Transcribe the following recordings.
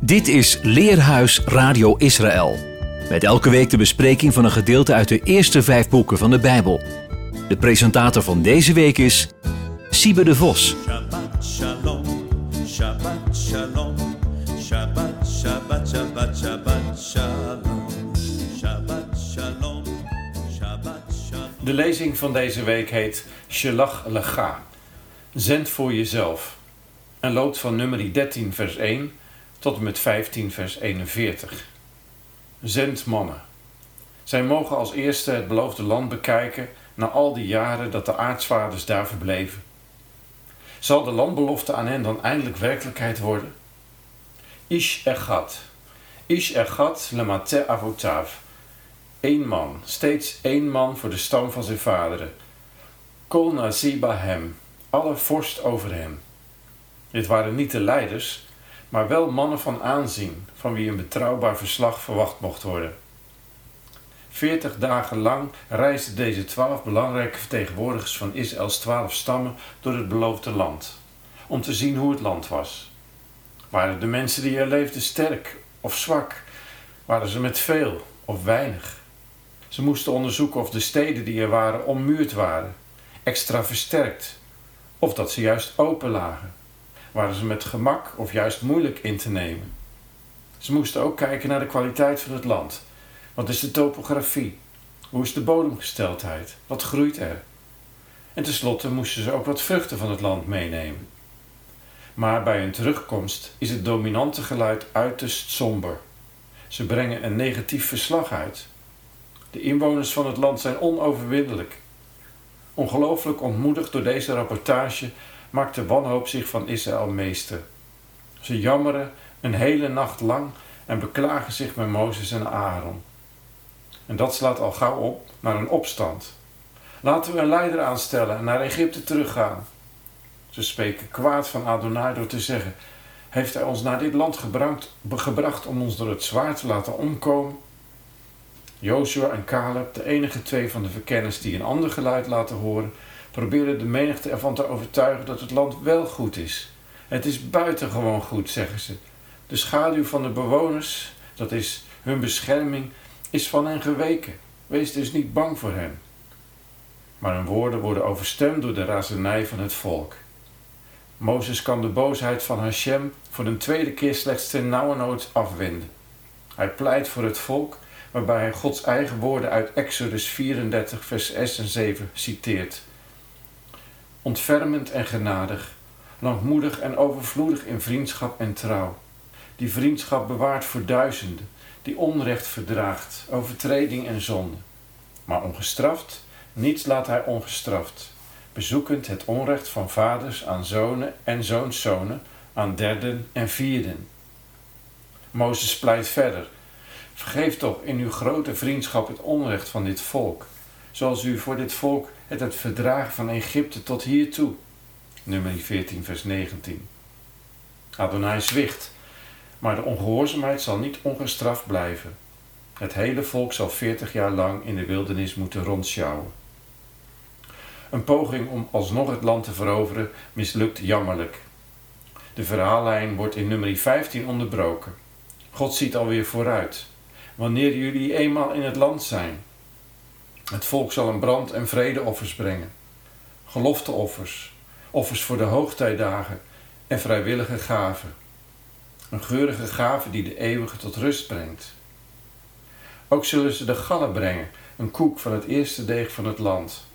Dit is Leerhuis Radio Israël. Met elke week de bespreking van een gedeelte uit de eerste vijf boeken van de Bijbel. De presentator van deze week is Siebe de Vos. Shabbat shalom, Shabbat shalom, Shabbat, Shabbat, Shabbat, Shabbat shalom, Shabbat shalom, Shabbat shalom. De lezing van deze week heet Shelach Lecha. Zend voor jezelf. En loopt van nummer 13 vers 1 tot en met 15 vers 41. Zend mannen. Zij mogen als eerste het beloofde land bekijken na al die jaren dat de aartsvaders daar verbleven. Zal de landbelofte aan hen dan eindelijk werkelijkheid worden? Ish Echad. Ish Echad lemate avotav. Eén man, steeds één man voor de stam van zijn vaderen. Kol naziba hem, alle vorst over hem. Dit waren niet de leiders, maar wel mannen van aanzien, van wie een betrouwbaar verslag verwacht mocht worden. Veertig dagen lang reisden deze twaalf belangrijke vertegenwoordigers van Israëls twaalf stammen door het beloofde land, om te zien hoe het land was. Waren de mensen die er leefden sterk of zwak? Waren ze met veel of weinig? Ze moesten onderzoeken of de steden die er waren ommuurd waren, extra versterkt, of dat ze juist open lagen. Waren ze met gemak of juist moeilijk in te nemen? Ze moesten ook kijken naar de kwaliteit van het land. Wat is de topografie? Hoe is de bodemgesteldheid? Wat groeit er? En tenslotte moesten ze ook wat vruchten van het land meenemen. Maar bij hun terugkomst is het dominante geluid uiterst somber. Ze brengen een negatief verslag uit. De inwoners van het land zijn onoverwinnelijk. Ongelooflijk ontmoedigd door deze rapportage maakt de wanhoop zich van Israël meester. Ze jammeren een hele nacht lang en beklagen zich met Mozes en Aaron. En dat slaat al gauw op naar een opstand. Laten we een leider aanstellen en naar Egypte teruggaan. Ze spreken kwaad van Adonai door te zeggen: Heeft hij ons naar dit land gebracht, gebracht om ons door het zwaard te laten omkomen? Joshua en Caleb, de enige twee van de verkenners die een ander geluid laten horen, proberen de menigte ervan te overtuigen dat het land wel goed is. Het is buitengewoon goed, zeggen ze. De schaduw van de bewoners, dat is hun bescherming, is van hen geweken. Wees dus niet bang voor hen. Maar hun woorden worden overstemd door de razernij van het volk. Mozes kan de boosheid van Hashem voor een tweede keer slechts ten nauwernood afwenden. Hij pleit voor het volk, waarbij hij Gods eigen woorden uit Exodus 34, vers 6 en 7 citeert. Ontfermend en genadig, langmoedig en overvloedig in vriendschap en trouw. Die vriendschap bewaart voor duizenden, die onrecht verdraagt, overtreding en zonde. Maar ongestraft, niets laat hij ongestraft, bezoekend het onrecht van vaders aan zonen en zoonszonen, aan derden en vierden. Mozes pleit verder. Vergeef toch in uw grote vriendschap het onrecht van dit volk, zoals u voor dit volk het verdragen van Egypte tot hiertoe. Nummer 14, vers 19. Adonai zwicht, maar de ongehoorzaamheid zal niet ongestraft blijven. Het hele volk zal veertig jaar lang in de wildernis moeten rondsjouwen. Een poging om alsnog het land te veroveren mislukt jammerlijk. De verhaallijn wordt in nummer 15 onderbroken. God ziet alweer vooruit. Wanneer jullie eenmaal in het land zijn. Het volk zal een brand- en vredeoffers brengen. Gelofteoffers, offers voor de hoogtijdagen en vrijwillige gaven. Een geurige gave die de eeuwige tot rust brengt. Ook zullen ze de gallen brengen, een koek van het eerste deeg van het land.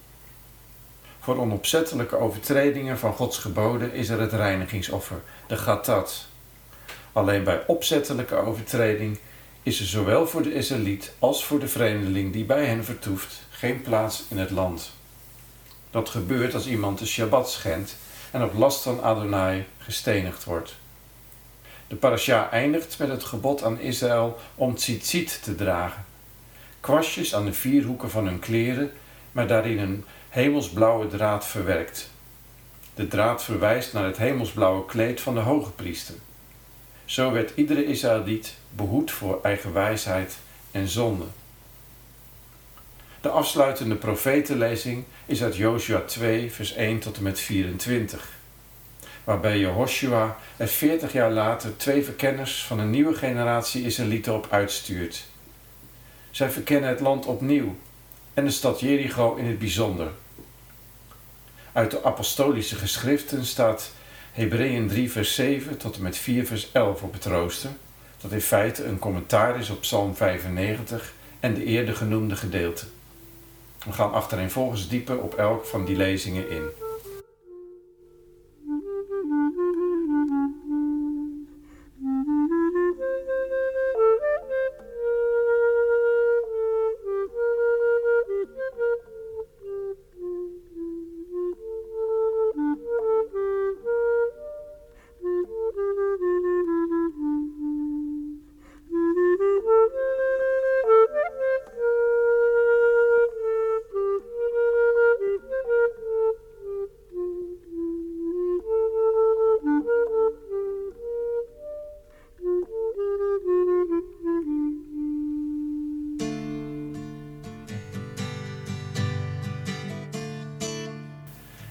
Voor onopzettelijke overtredingen van Gods geboden is er het reinigingsoffer, de gatat. Alleen bij opzettelijke overtreding is er zowel voor de Israëliet als voor de vreemdeling die bij hen vertoeft geen plaats in het land. Dat gebeurt als iemand de Shabbat schendt en op last van Adonai gestenigd wordt. De parasha eindigt met het gebod aan Israël om tzitzit te dragen. Kwastjes aan de vier hoeken van hun kleren, maar daarin een hemelsblauwe draad verwerkt. De draad verwijst naar het hemelsblauwe kleed van de hoge priester. Zo werd iedere Israëliet behoed voor eigen wijsheid en zonde. De afsluitende profetenlezing is uit Joshua 2, vers 1 tot en met 24. waarbij Jehoshua er 40 jaar later twee verkenners van een nieuwe generatie Israëlieten op uitstuurt. Zij verkennen het land opnieuw en de stad Jericho in het bijzonder. Uit de apostolische geschriften staat Hebreeën 3 vers 7 tot en met 4 vers 11 op het rooster, dat in feite een commentaar is op Psalm 95 en de eerder genoemde gedeelte. We gaan achtereenvolgens dieper op elk van die lezingen in.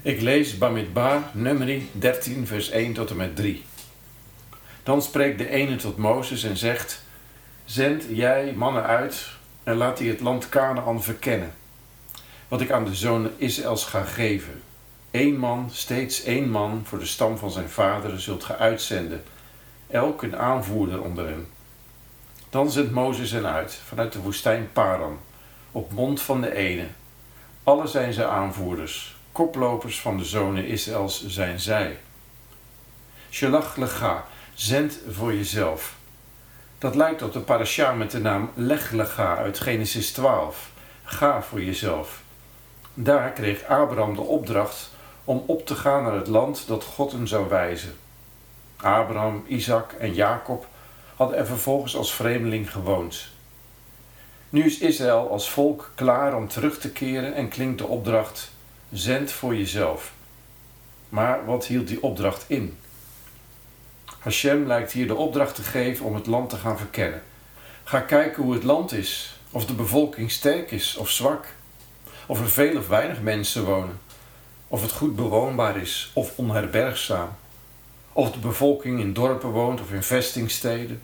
Ik lees Bamidbar, nummer 13, vers 1 tot en met 3. Dan spreekt de ene tot Mozes en zegt: Zend jij mannen uit en laat die het land Canaan verkennen. Wat ik aan de zonen Israëls ga geven. Eén man, steeds één man, voor de stam van zijn vader zult ge uitzenden. Elk een aanvoerder onder hen. Dan zendt Mozes hen uit, vanuit de woestijn Paran, op mond van de ene. Alle zijn ze aanvoerders, koplopers van de zonen Israëls zijn zij. Shalach lecha, zend voor jezelf. Dat lijkt op de parasha met de naam Leg lecha uit Genesis 12. Ga voor jezelf. Daar kreeg Abraham de opdracht om op te gaan naar het land dat God hem zou wijzen. Abraham, Isaac en Jacob hadden er vervolgens als vreemdeling gewoond. Nu is Israël als volk klaar om terug te keren en klinkt de opdracht: zend voor jezelf. Maar wat hield die opdracht in? Hashem lijkt hier de opdracht te geven om het land te gaan verkennen. Ga kijken hoe het land is, of de bevolking sterk is of zwak, of er veel of weinig mensen wonen, of het goed bewoonbaar is of onherbergzaam, of de bevolking in dorpen woont of in vestingsteden,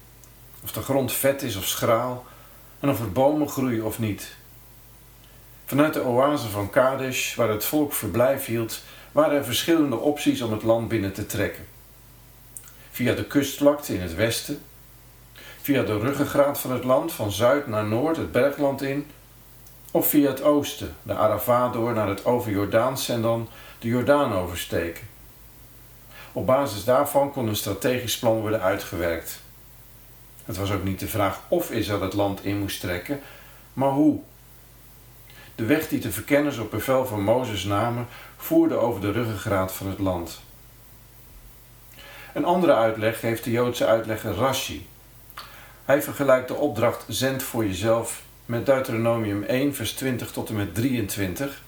of de grond vet is of schraal, en of er bomen groeien of niet. Vanuit de oase van Kadesh, waar het volk verblijf hield, waren er verschillende opties om het land binnen te trekken. Via de kustvlakte in het westen, via de ruggengraat van het land van zuid naar noord het bergland in, of via het oosten, de Arava door naar het overjordaanse en dan de Jordaan oversteken. Op basis daarvan kon een strategisch plan worden uitgewerkt. Het was ook niet de vraag of Israël het land in moest trekken, maar hoe. De weg die de verkenners op bevel van Mozes namen, voerde over de ruggengraat van het land. Een andere uitleg geeft de Joodse uitlegger Rashi. Hij vergelijkt de opdracht zend voor jezelf met Deuteronomium 1 vers 20 tot en met 23,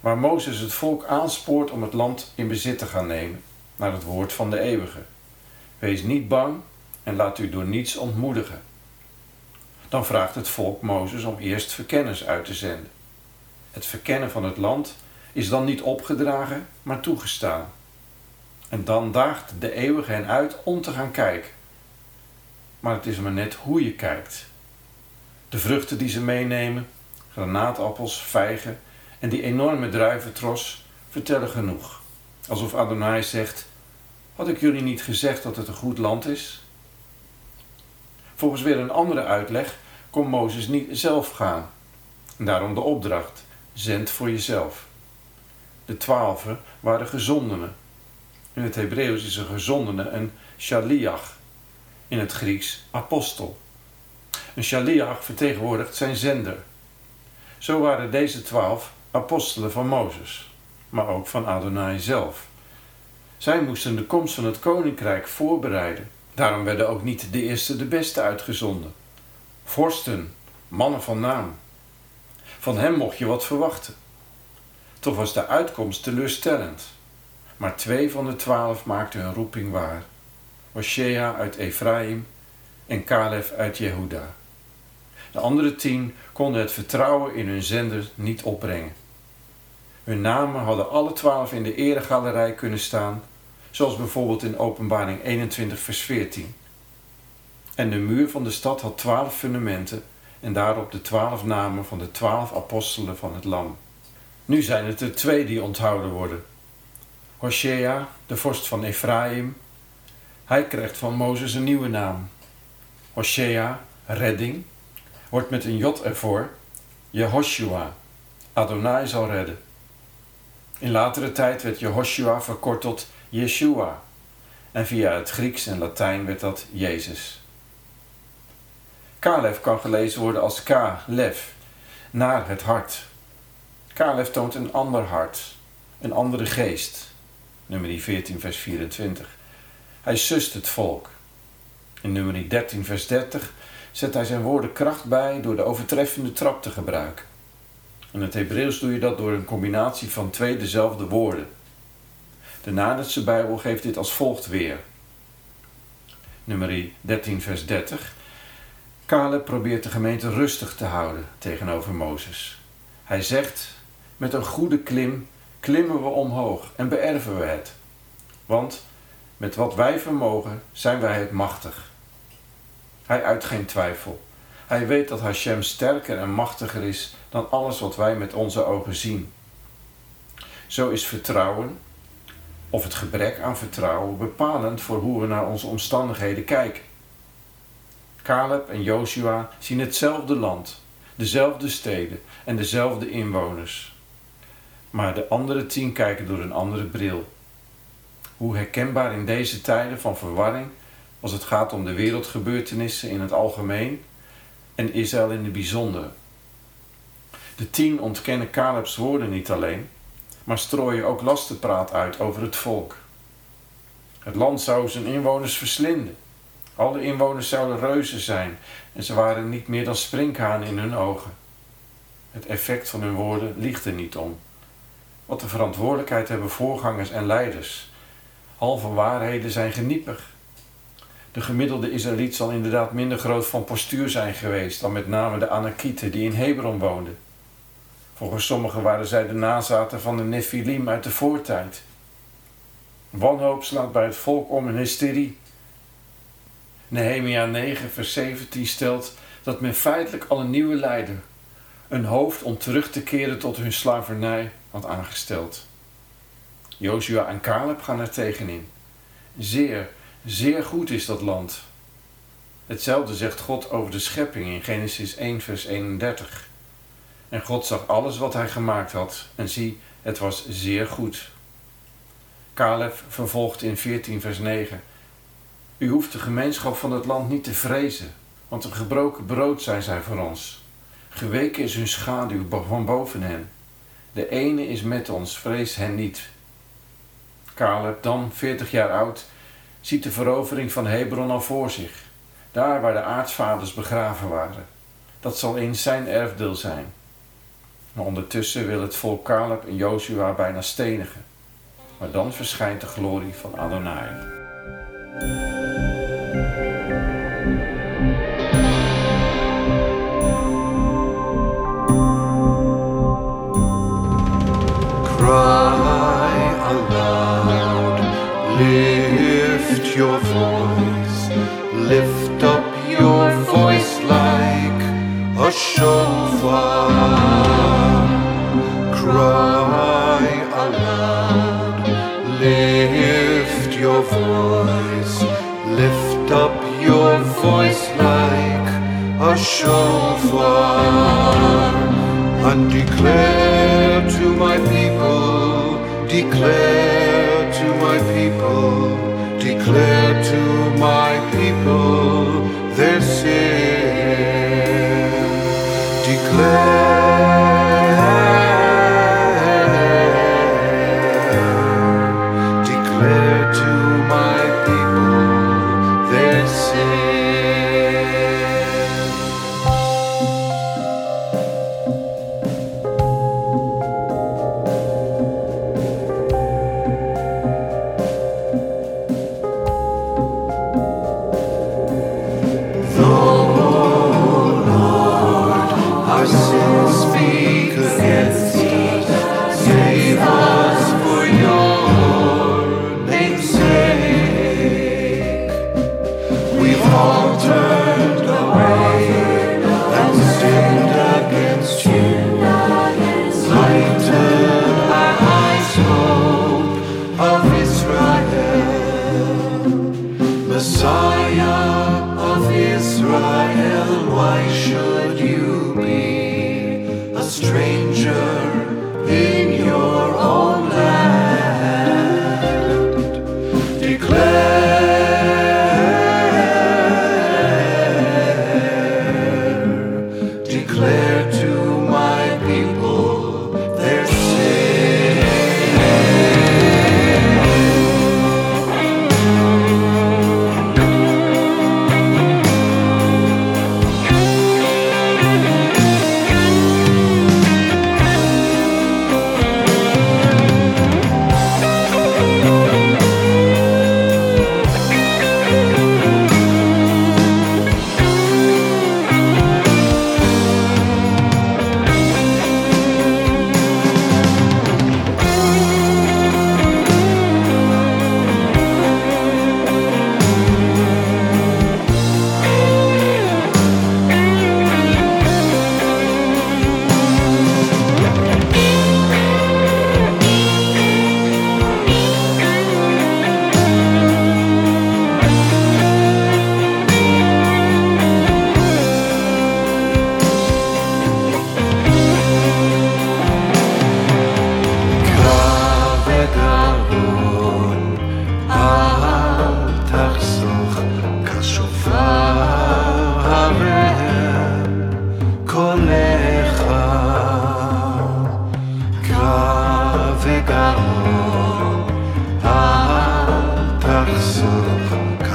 waar Mozes het volk aanspoort om het land in bezit te gaan nemen, naar het woord van de eeuwige. Wees niet bang en laat u door niets ontmoedigen. Dan vraagt het volk Mozes om eerst verkenners uit te zenden. Het verkennen van het land is dan niet opgedragen, maar toegestaan. En dan daagt de eeuwige hen uit om te gaan kijken. Maar het is maar net hoe je kijkt. De vruchten die ze meenemen, granaatappels, vijgen en die enorme druiventros vertellen genoeg. Alsof Adonai zegt: Had ik jullie niet gezegd dat het een goed land is? Volgens weer een andere uitleg kon Mozes niet zelf gaan. En daarom de opdracht: zend voor jezelf. De twaalfen waren gezondenen. In het Hebreeuws is een gezondene een shaliach. In het Grieks apostel. Een shaliach vertegenwoordigt zijn zender. Zo waren deze twaalf apostelen van Mozes, maar ook van Adonai zelf. Zij moesten de komst van het koninkrijk voorbereiden. Daarom werden ook niet de eerste de beste uitgezonden. Vorsten, mannen van naam. Van hem mocht je wat verwachten. Toch was de uitkomst teleurstellend. Maar twee van de twaalf maakten hun roeping waar. Hoshea uit Ephraim en Caleb uit Jehuda. De andere tien konden het vertrouwen in hun zender niet opbrengen. Hun namen hadden alle twaalf in de eregalerij kunnen staan, zoals bijvoorbeeld in Openbaring 21, vers 14. En de muur van de stad had twaalf fundamenten en daarop de twaalf namen van de twaalf apostelen van het Lam. Nu zijn het er twee die onthouden worden. Hosea, de vorst van Ephraim, hij krijgt van Mozes een nieuwe naam. Hosea, redding, wordt met een jot ervoor, Jehoshua, Adonai zal redden. In latere tijd werd Jehoshua verkort tot Yeshua en via het Grieks en Latijn werd dat Jezus. Kalef kan gelezen worden als Ka-lef, naar het hart. Kalef toont een ander hart, een andere geest. Nummer 14, vers 24. Hij sust het volk. In nummer 13, vers 30 zet hij zijn woorden kracht bij door de overtreffende trap te gebruiken. In het Hebreeuws doe je dat door een combinatie van twee dezelfde woorden. De Naderse Bijbel geeft dit als volgt weer. Nummer 13, vers 30. Caleb probeert de gemeente rustig te houden tegenover Mozes. Hij zegt: Met een goede klim klimmen we omhoog en beërven we het. Want met wat wij vermogen zijn wij het machtig. Hij uit geen twijfel. Hij weet dat Hashem sterker en machtiger is dan alles wat wij met onze ogen zien. Zo is vertrouwen, of het gebrek aan vertrouwen, bepalend voor hoe we naar onze omstandigheden kijken. Caleb en Joshua zien hetzelfde land, dezelfde steden en dezelfde inwoners. Maar de andere tien kijken door een andere bril. Hoe herkenbaar in deze tijden van verwarring, als het gaat om de wereldgebeurtenissen in het algemeen en Israël in het bijzonder. De tien ontkennen Caleb's woorden niet alleen, maar strooien ook lastenpraat uit over het volk. Het land zou zijn inwoners verslinden. Alle inwoners zouden reuzen zijn en ze waren niet meer dan sprinkhanen in hun ogen. Het effect van hun woorden liegt er niet om. Wat de verantwoordelijkheid hebben voorgangers en leiders. Halve waarheden zijn geniepig. De gemiddelde Israëliet zal inderdaad minder groot van postuur zijn geweest dan met name de Anakieten die in Hebron woonden. Volgens sommigen waren zij de nazaten van de Nephilim uit de voortijd. Wanhoop slaat bij het volk om in hysterie. Nehemia 9, vers 17 stelt dat men feitelijk al een nieuwe leider, een hoofd om terug te keren tot hun slavernij, had aangesteld. Jozua en Caleb gaan er tegenin. Zeer, zeer goed is dat land. Hetzelfde zegt God over de schepping in Genesis 1, vers 31. En God zag alles wat hij gemaakt had, en zie, het was zeer goed. Caleb vervolgt in 14, vers 9. U hoeft de gemeenschap van het land niet te vrezen, want een gebroken brood zijn zij voor ons. Geweken is hun schaduw van boven hen. De ene is met ons, vrees hen niet. Caleb, dan 40 jaar oud, ziet de verovering van Hebron al voor zich, daar waar de aartsvaders begraven waren. Dat zal eens zijn erfdeel zijn. Maar ondertussen wil het volk Caleb en Joshua bijna stenigen. Maar dan verschijnt de glorie van Adonai. Cry aloud, lift your voice, lift up your voice like a shofar. Cry aloud, lift your voice, lift up your voice like a shofar. And declare declare to my people, declare to my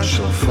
תחסוך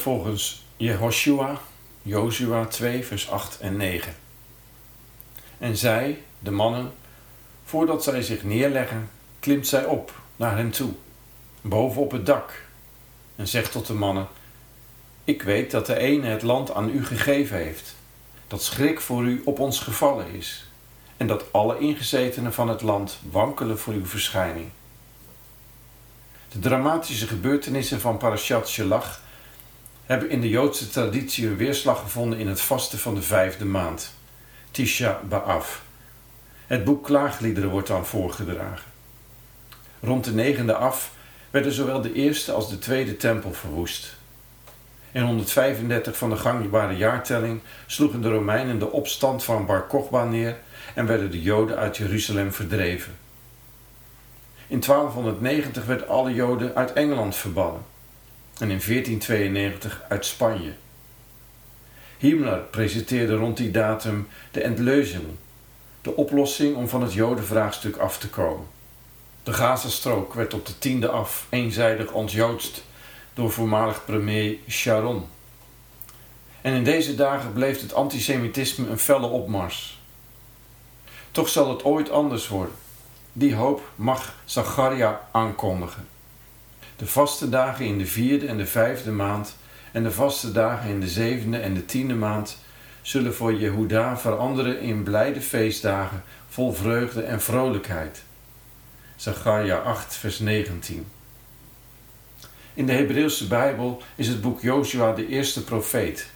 Vervolgens Jehoshua, Jozua 2, vers 8 en 9. En zij, de mannen, voordat zij zich neerleggen, klimt zij op naar hen toe, boven op het dak, en zegt tot de mannen: Ik weet dat de ene het land aan u gegeven heeft, dat schrik voor u op ons gevallen is, en dat alle ingezetenen van het land wankelen voor uw verschijning. De dramatische gebeurtenissen van Parashat Shelach hebben in de Joodse traditie een weerslag gevonden in het vasten van de vijfde maand, Tisha B'Av. Het boek Klaagliederen wordt dan voorgedragen. Rond de negende af werden zowel de eerste als de tweede tempel verwoest. In 135 van de gangbare jaartelling sloegen de Romeinen de opstand van Bar Kochba neer en werden de Joden uit Jeruzalem verdreven. In 1290 werden alle Joden uit Engeland verbannen en in 1492 uit Spanje. Himmler presenteerde rond die datum de Endlösung, de oplossing om van het Jodenvraagstuk af te komen. De Gazastrook werd op de tiende af eenzijdig ontjoodst door voormalig premier Sharon. En in deze dagen bleef het antisemitisme een felle opmars. Toch zal het ooit anders worden. Die hoop mag Zacharia aankondigen. De vaste dagen in de vierde en de vijfde maand en de vaste dagen in de zevende en de tiende maand zullen voor Jehuda veranderen in blijde feestdagen vol vreugde en vrolijkheid. Zacharia 8 vers 19 In de Hebreeuwse Bijbel is het boek Joshua de eerste profeet.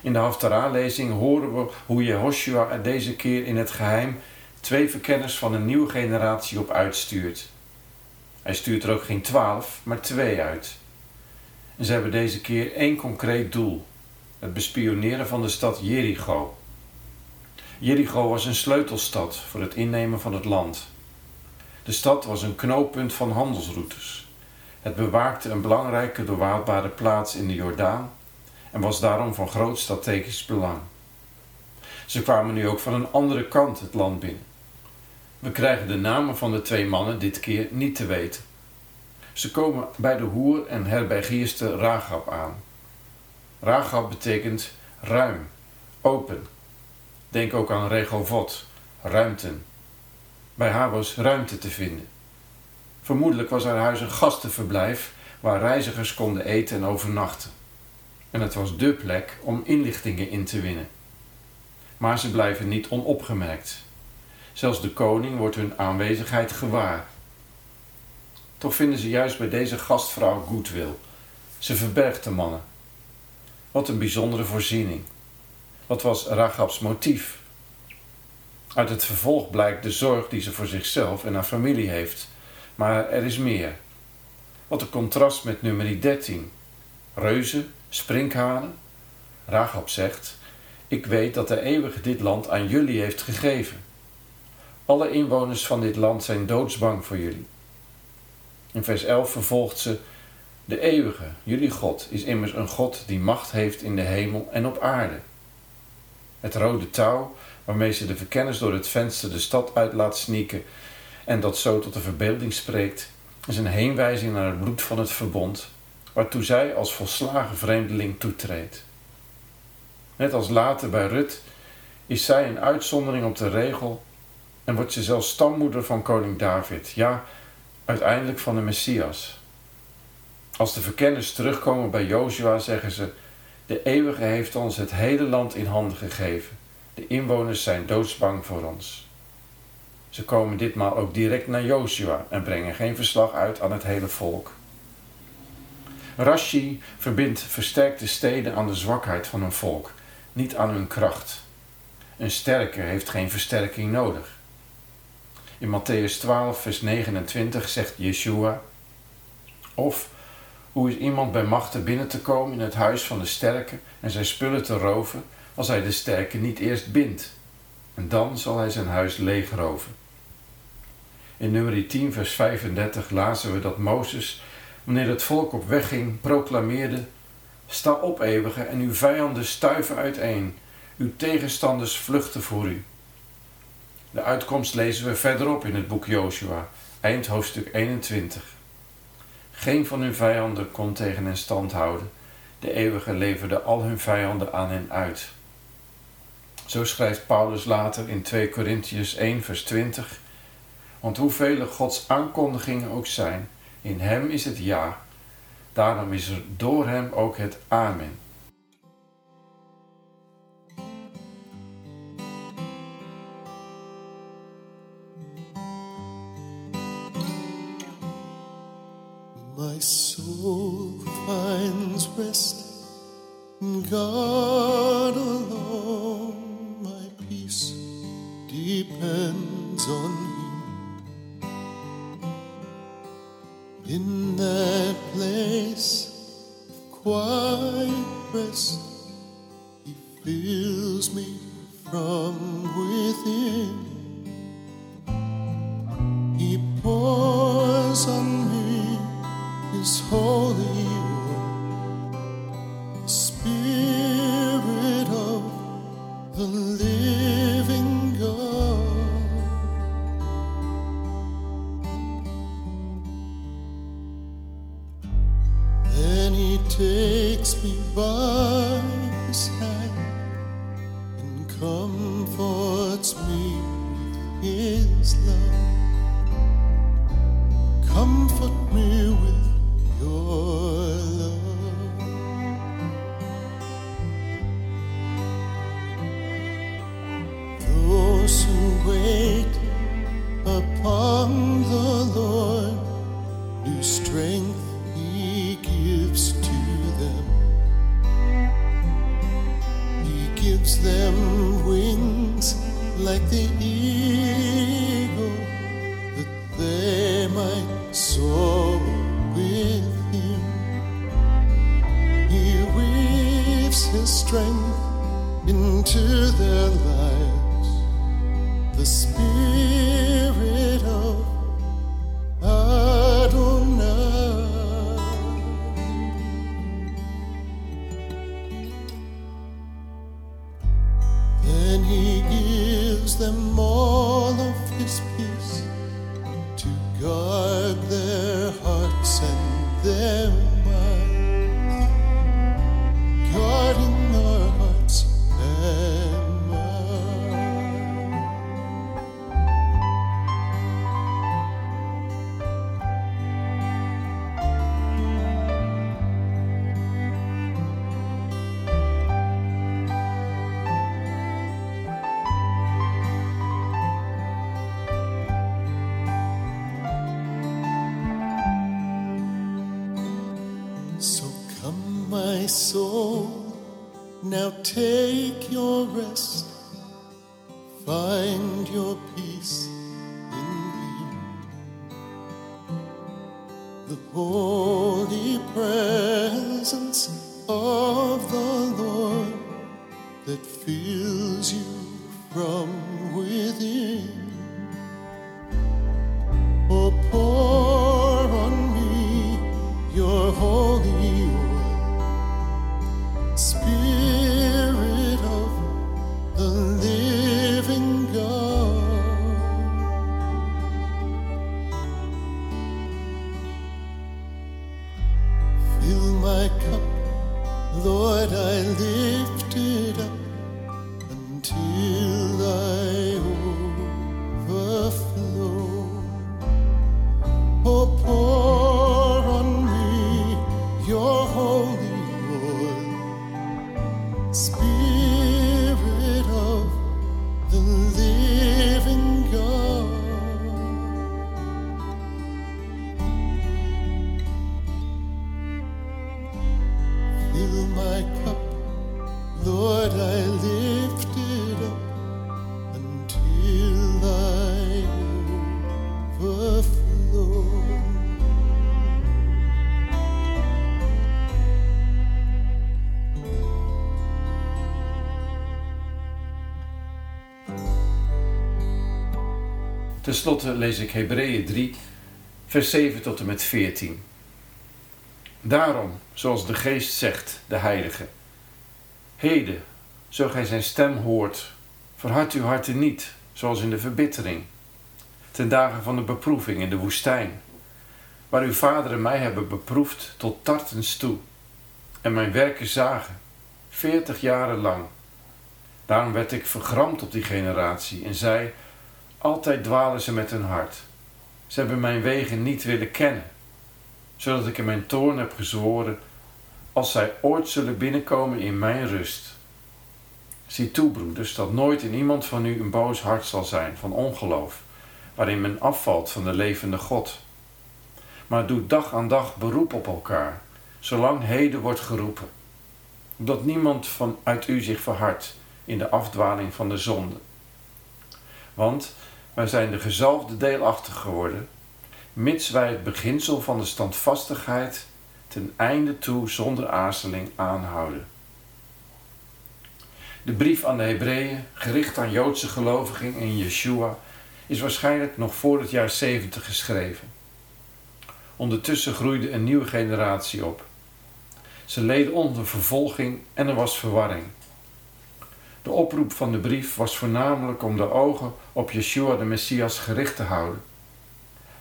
In de Haftarah-lezing horen we hoe Jehoshua er deze keer in het geheim twee verkenners van een nieuwe generatie op uitstuurt. Hij stuurt er ook geen twaalf, maar twee uit. En ze hebben deze keer één concreet doel: het bespioneren van de stad Jericho. Jericho was een sleutelstad voor het innemen van het land. De stad was een knooppunt van handelsroutes. Het bewaakte een belangrijke doorwaadbare plaats in de Jordaan en was daarom van groot strategisch belang. Ze kwamen nu ook van een andere kant het land binnen. We krijgen de namen van de twee mannen dit keer niet te weten. Ze komen bij de hoer en herbergierste Ragab aan. Ragab betekent ruim, open. Denk ook aan regovot, ruimten. Bij haar was ruimte te vinden. Vermoedelijk was haar huis een gastenverblijf waar reizigers konden eten en overnachten. En het was dé plek om inlichtingen in te winnen. Maar ze blijven niet onopgemerkt. Zelfs de koning wordt hun aanwezigheid gewaar. Toch vinden ze juist bij deze gastvrouw goedwil. Ze verbergt de mannen. Wat een bijzondere voorziening. Wat was Ragabs motief? Uit het vervolg blijkt de zorg die ze voor zichzelf en haar familie heeft. Maar er is meer. Wat een contrast met nummer 13. Reuzen, sprinkhanen. Ragab zegt: Ik weet dat de eeuwige dit land aan jullie heeft gegeven. Alle inwoners van dit land zijn doodsbang voor jullie. In vers 11 vervolgt ze: De eeuwige, jullie God, is immers een God die macht heeft in de hemel en op aarde. Het rode touw waarmee ze de verkenners door het venster de stad uit laat sneaken en dat zo tot de verbeelding spreekt, is een heenwijzing naar het bloed van het verbond, waartoe zij als volslagen vreemdeling toetreedt. Net als later bij Rut is zij een uitzondering op de regel en wordt ze zelfs stammoeder van koning David, ja, uiteindelijk van de Messias. Als de verkenners terugkomen bij Jozua zeggen ze, de eeuwige heeft ons het hele land in handen gegeven. De inwoners zijn doodsbang voor ons. Ze komen ditmaal ook direct naar Jozua en brengen geen verslag uit aan het hele volk. Rashi verbindt versterkte steden aan de zwakheid van een volk, niet aan hun kracht. Een sterke heeft geen versterking nodig. In Matthäus 12, vers 29 zegt Yeshua: Of hoe is iemand bij machten binnen te komen in het huis van de sterke en zijn spullen te roven, als hij de sterke niet eerst bindt? En dan zal hij zijn huis leegroven. In nummer 10, vers 35 lazen we dat Mozes, wanneer het volk op weg ging, proclameerde: Sta op, eeuwige, en uw vijanden stuiven uiteen, uw tegenstanders vluchten voor u. De uitkomst lezen we verderop in het boek Joshua, eind hoofdstuk 21. Geen van hun vijanden kon tegen hen stand houden. De eeuwige leverde al hun vijanden aan hen uit. Zo schrijft Paulus later in 2 Korintiërs 1 vers 20. Want hoeveel Gods aankondigingen ook zijn, in hem is het ja. Daarom is er door hem ook het amen. My soul finds rest in God alone. My peace depends on Him. In that place of quiet rest, He fills me from like the eagle, my soul, now take your rest. Find your peace in Him. The holy presence of the Lord that fills you from Ten slotte lees ik Hebreeën 3, vers 7 tot en met 14. Daarom, zoals de geest zegt, de heilige. Heden, zo gij zijn stem hoort, verhard uw harten niet, zoals in de verbittering. Ten dagen van de beproeving in de woestijn, waar uw vaderen mij hebben beproefd tot tartens toe, en mijn werken zagen, veertig jaren lang. Daarom werd ik vergramd op die generatie en zei, altijd dwalen ze met hun hart. Ze hebben mijn wegen niet willen kennen, zodat ik in mijn toorn heb gezworen, als zij ooit zullen binnenkomen in mijn rust. Zie toe, broeders, dat nooit in iemand van u een boos hart zal zijn van ongeloof, waarin men afvalt van de levende God. Maar doe dag aan dag beroep op elkaar, zolang heden wordt geroepen, opdat niemand van uit u zich verhardt in de afdwaling van de zonde. Want wij zijn de gezalfde deelachtig geworden, mits wij het beginsel van de standvastigheid ten einde toe zonder aarzeling aanhouden. De brief aan de Hebreeën, gericht aan Joodse gelovigen in Yeshua, is waarschijnlijk nog voor het jaar 70 geschreven. Ondertussen groeide een nieuwe generatie op. Ze leden onder vervolging en er was verwarring. De oproep van de brief was voornamelijk om de ogen op Yeshua de Messias gericht te houden.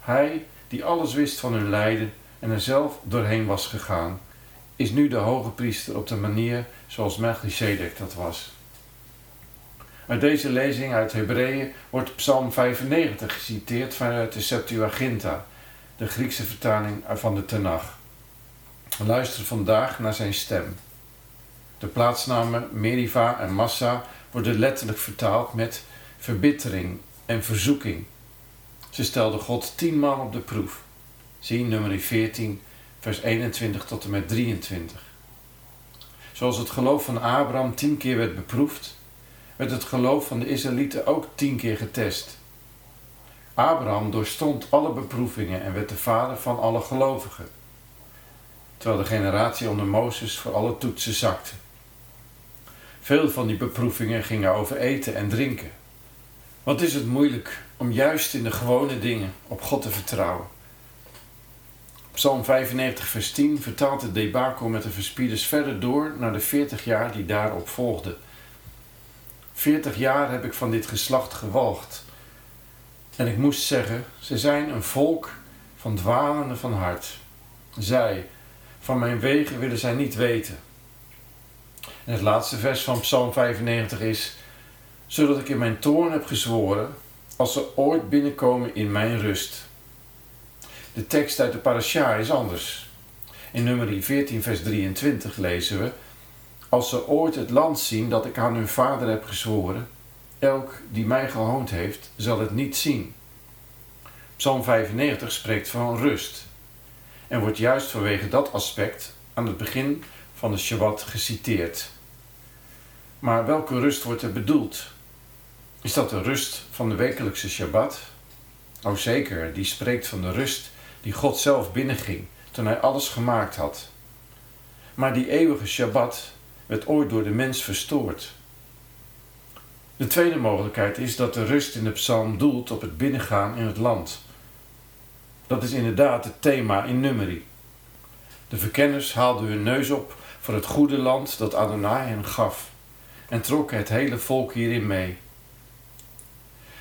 Hij, die alles wist van hun lijden en er zelf doorheen was gegaan, is nu de hoge priester op de manier zoals Melchizedek dat was. Uit deze lezing uit Hebreeën wordt Psalm 95 geciteerd vanuit de Septuaginta, de Griekse vertaling van de Tenach. Luister vandaag naar zijn stem. De plaatsnamen Meriva en Massa worden letterlijk vertaald met verbittering en verzoeking. Ze stelden God tienmaal op de proef. Zie nummer 14, vers 21 tot en met 23. Zoals het geloof van Abraham tien keer werd beproefd, werd het geloof van de Israëlieten ook tien keer getest. Abraham doorstond alle beproevingen en werd de vader van alle gelovigen, terwijl de generatie onder Mozes voor alle toetsen zakte. Veel van die beproevingen gingen over eten en drinken. Wat is het moeilijk om juist in de gewone dingen op God te vertrouwen? Psalm 95, vers 10 vertaalt het debakel met de verspieders verder door naar de 40 jaar die daarop volgden. 40 jaar heb ik van dit geslacht gewalgd. En ik moest zeggen, ze zijn een volk van dwalenden van hart. Zij, van mijn wegen willen zij niet weten. En het laatste vers van Psalm 95 is, zodat ik in mijn toorn heb gezworen, als ze ooit binnenkomen in mijn rust. De tekst uit de parasha is anders. In nummer 14 vers 23 lezen we, als ze ooit het land zien dat ik aan hun vader heb gezworen, elk die mij gehoond heeft, zal het niet zien. Psalm 95 spreekt van rust en wordt juist vanwege dat aspect aan het begin van de Shabbat geciteerd. Maar welke rust wordt er bedoeld? Is dat de rust van de wekelijkse Shabbat? Oh zeker, die spreekt van de rust die God zelf binnenging toen hij alles gemaakt had. Maar die eeuwige Shabbat werd ooit door de mens verstoord. De tweede mogelijkheid is dat de rust in de psalm doelt op het binnengaan in het land. Dat is inderdaad het thema in Numeri. De verkenners haalden hun neus op voor het goede land dat Adonai hen gaf en trokken het hele volk hierin mee.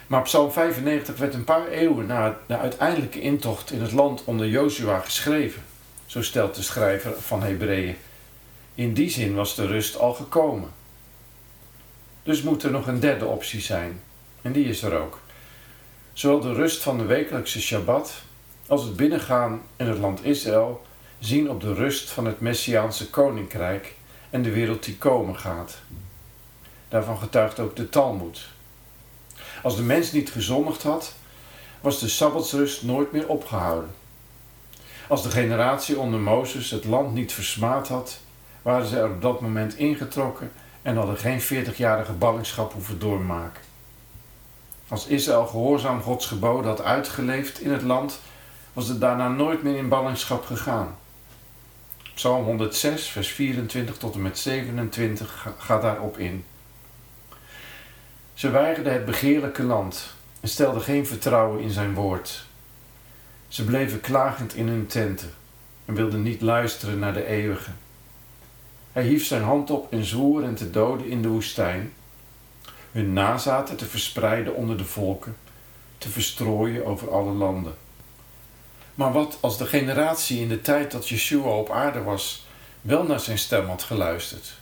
Maar Psalm 95 werd een paar eeuwen na de uiteindelijke intocht in het land onder Jozua geschreven, zo stelt de schrijver van Hebreeën. In die zin was de rust al gekomen. Dus moet er nog een derde optie zijn, en die is er ook. Zowel de rust van de wekelijkse Shabbat als het binnengaan in het land Israël zien op de rust van het Messiaanse koninkrijk en de wereld die komen gaat. Daarvan getuigt ook de Talmud. Als de mens niet gezondigd had, was de Sabbatsrust nooit meer opgehouden. Als de generatie onder Mozes het land niet versmaad had, waren ze er op dat moment ingetrokken en hadden geen 40-jarige ballingschap hoeven doormaken. Als Israël gehoorzaam Gods geboden had uitgeleefd in het land, was het daarna nooit meer in ballingschap gegaan. Psalm 106, vers 24 tot en met 27 gaat daarop in. Ze weigerden het begeerlijke land en stelden geen vertrouwen in zijn woord. Ze bleven klagend in hun tenten en wilden niet luisteren naar de eeuwige. Hij hief zijn hand op en zwoer hen te doden in de woestijn, hun nazaten te verspreiden onder de volken, te verstrooien over alle landen. Maar wat als de generatie in de tijd dat Yeshua op aarde was, wel naar zijn stem had geluisterd?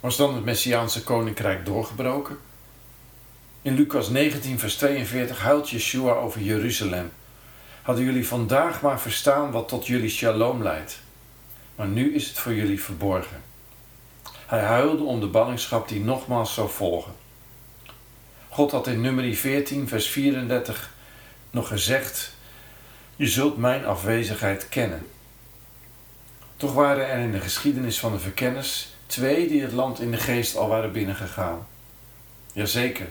Was dan het Messiaanse koninkrijk doorgebroken? In Lucas 19, vers 42 huilt Yeshua over Jeruzalem. Hadden jullie vandaag maar verstaan wat tot jullie shalom leidt. Maar nu is het voor jullie verborgen. Hij huilde om de ballingschap die nogmaals zou volgen. God had in nummer 14, vers 34 nog gezegd: Je zult mijn afwezigheid kennen. Toch waren er in de geschiedenis van de verkenners twee die het land in de geest al waren binnengegaan. Jazeker,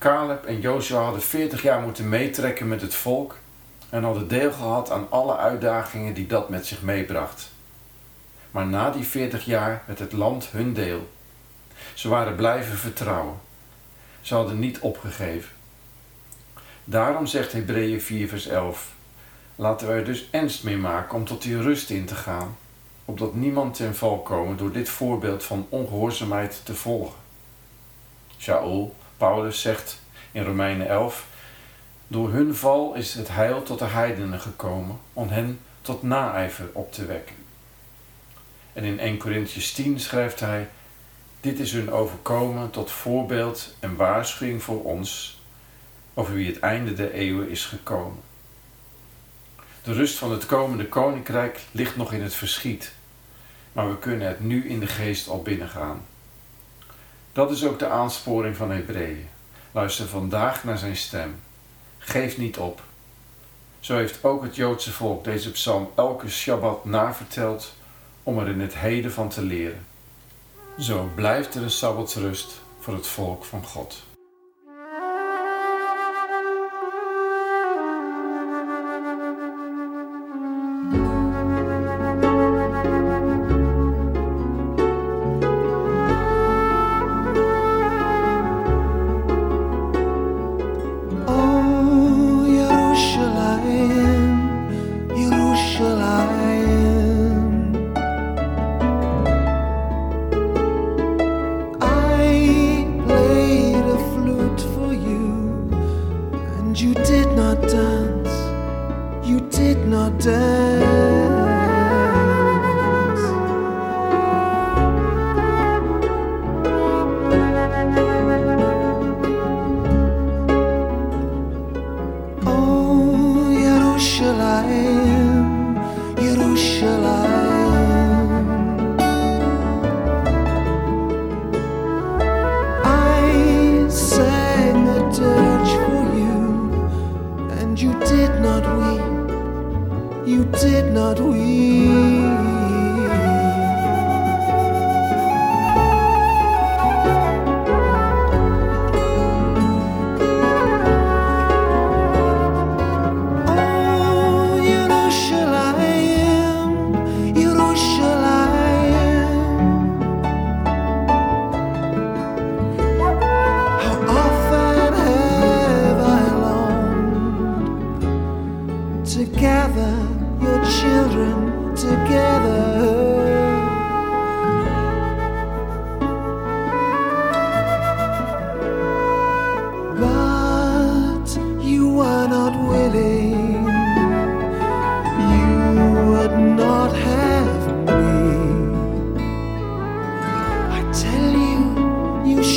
Caleb en Joshua hadden 40 jaar moeten meetrekken met het volk en hadden deel gehad aan alle uitdagingen die dat met zich meebracht. Maar na die 40 jaar werd het land hun deel. Ze waren blijven vertrouwen. Ze hadden niet opgegeven. Daarom zegt Hebreeën 4 vers 11: Laten we er dus ernst mee maken om tot die rust in te gaan, opdat niemand ten val komen door dit voorbeeld van ongehoorzaamheid te volgen. Shaul, Paulus zegt in Romeinen 11: Door hun val is het heil tot de heidenen gekomen om hen tot naijver op te wekken. En in 1 Corinthians 10 schrijft hij: Dit is hun overkomen tot voorbeeld en waarschuwing voor ons, over wie het einde der eeuwen is gekomen. De rust van het komende koninkrijk ligt nog in het verschiet, maar we kunnen het nu in de geest al binnengaan. Dat is ook de aansporing van Hebreeën. Luister vandaag naar zijn stem. Geef niet op. Zo heeft ook het Joodse volk deze psalm elke Shabbat naverteld om er in het heden van te leren. Zo blijft er een Sabbatsrust voor het volk van God.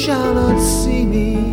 Shall not see me